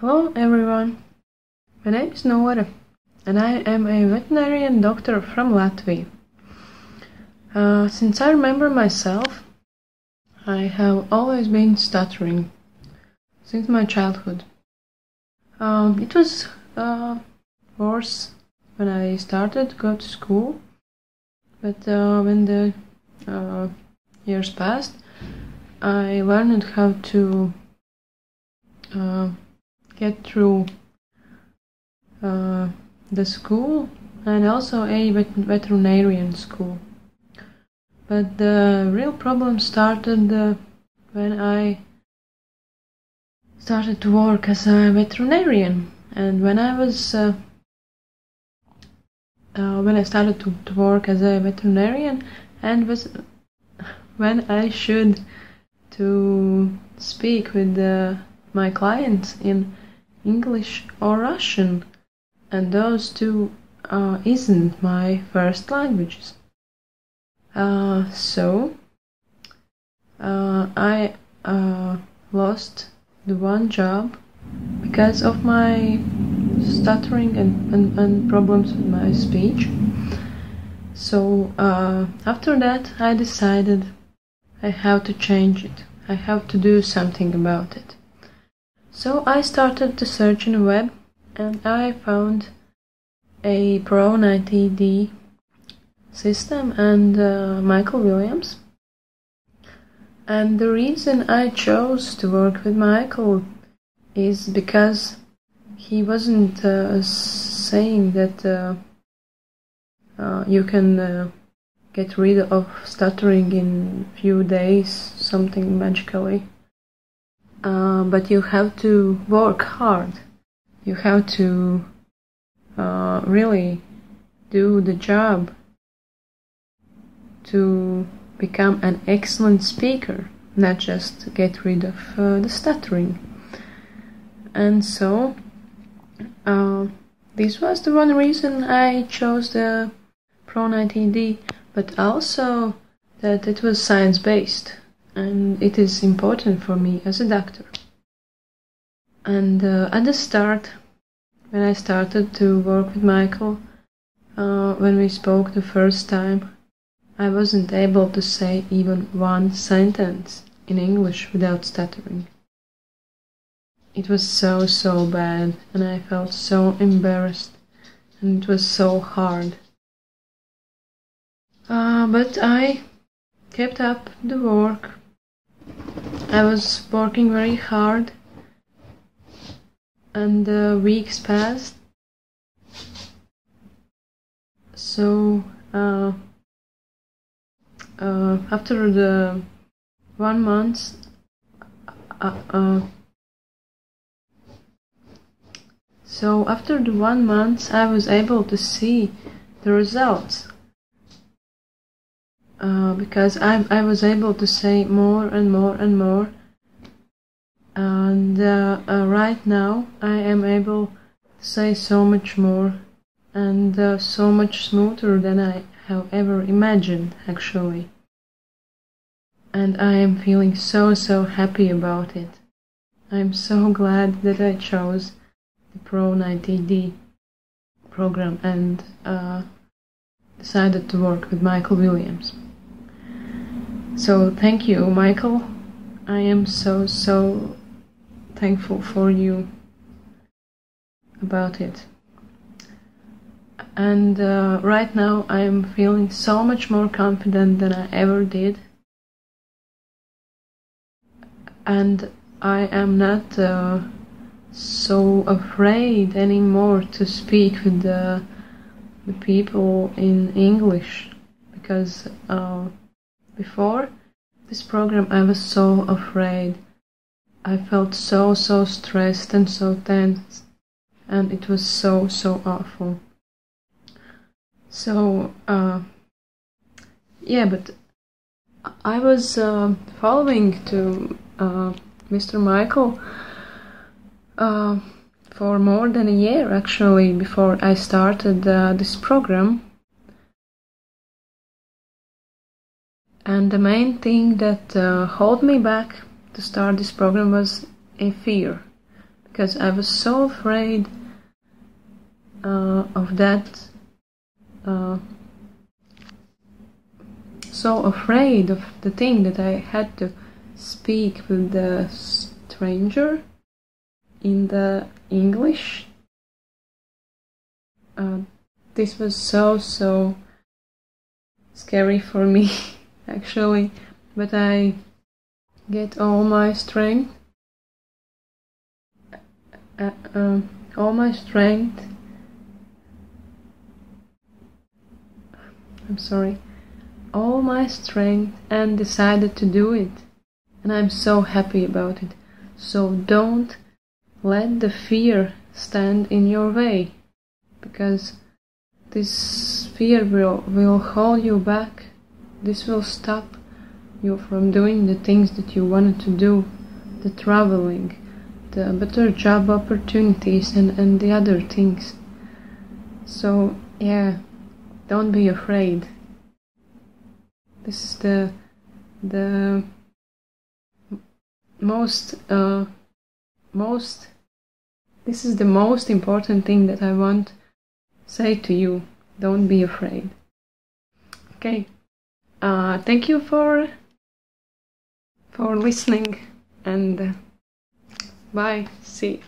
Hello everyone, my name is Nora and I am a veterinarian doctor from Latvia. Uh, since I remember myself, I have always been stuttering since my childhood. Um, it was uh, worse when I started to go to school, but uh, when the uh, years passed, I learned how to uh, get through uh, the school and also a vet- veterinarian school. But the real problem started uh, when I started to work as a veterinarian, and when I was uh, uh, when I started to, to work as a veterinarian, and was when I should to speak with uh, my clients in English or Russian, and those two uh, isn't my first languages. Uh, so uh, I uh, lost the one job because of my stuttering and, and, and problems with my speech. So uh, after that, I decided I have to change it. I have to do something about it. So I started to search in the web and I found a Pro 90D system and uh, Michael Williams. And the reason I chose to work with Michael is because he wasn't uh, saying that uh, uh you can uh, get rid of stuttering in few days, something magically. Uh, but you have to work hard. You have to really do the job to become an excellent speaker, not just get rid of uh, the stuttering. And so, uh, this was the one reason I chose the Pro 90D, but also that it was science based and it is important for me as a doctor. And uh, at the start, when I started to work with Michael, uh, when we spoke the first time, I wasn't able to say even one sentence in English without stuttering. It was so, so bad, and I felt so embarrassed, and it was so hard. Uh, but I kept up the work. I was working very hard, and the weeks passed. So, uh, uh, after the one month uh, uh, so after the one month I was able to see the results uh, because I, I was able to say more and more and more and uh, uh, right now I am able to say so much more and so much smoother than I have ever imagined, actually. And I am feeling so, so happy about it. I'm so glad that I chose the Pro 90D program and uh, decided to work with Michael Williams. So, thank you, Michael. I am so, so thankful for you about it and uh, right now I'm feeling so much more confident than I ever did. And I am not uh, so afraid anymore to speak with the, the people in English because uh, before this program I was so afraid. I felt so, so stressed and so tense, and it was so, so awful. So, uh, yeah, but I was uh, following to uh, Mr. Michael uh, for more than a year actually before I started uh, this program. And the main thing that uh, held me back to start this program was a fear because I was so afraid uh, of that. Uh, so afraid of the thing that I had to speak with the stranger in the English. Uh, this was so so scary for me actually, but I get all my strength, uh, uh, all my strength. I'm sorry, all my strength and decided to do it. And I'm so happy about it. So don't let the fear stand in your way because this fear will, will hold you back. This will stop you from doing the things that you wanted to do, the traveling, the better job opportunities, and, and the other things. So, yeah, don't be afraid. This is the the most uh, most this is the most important thing that I want to say to you. Don't be afraid. Okay. Uh, thank you for for listening and uh, bye. See.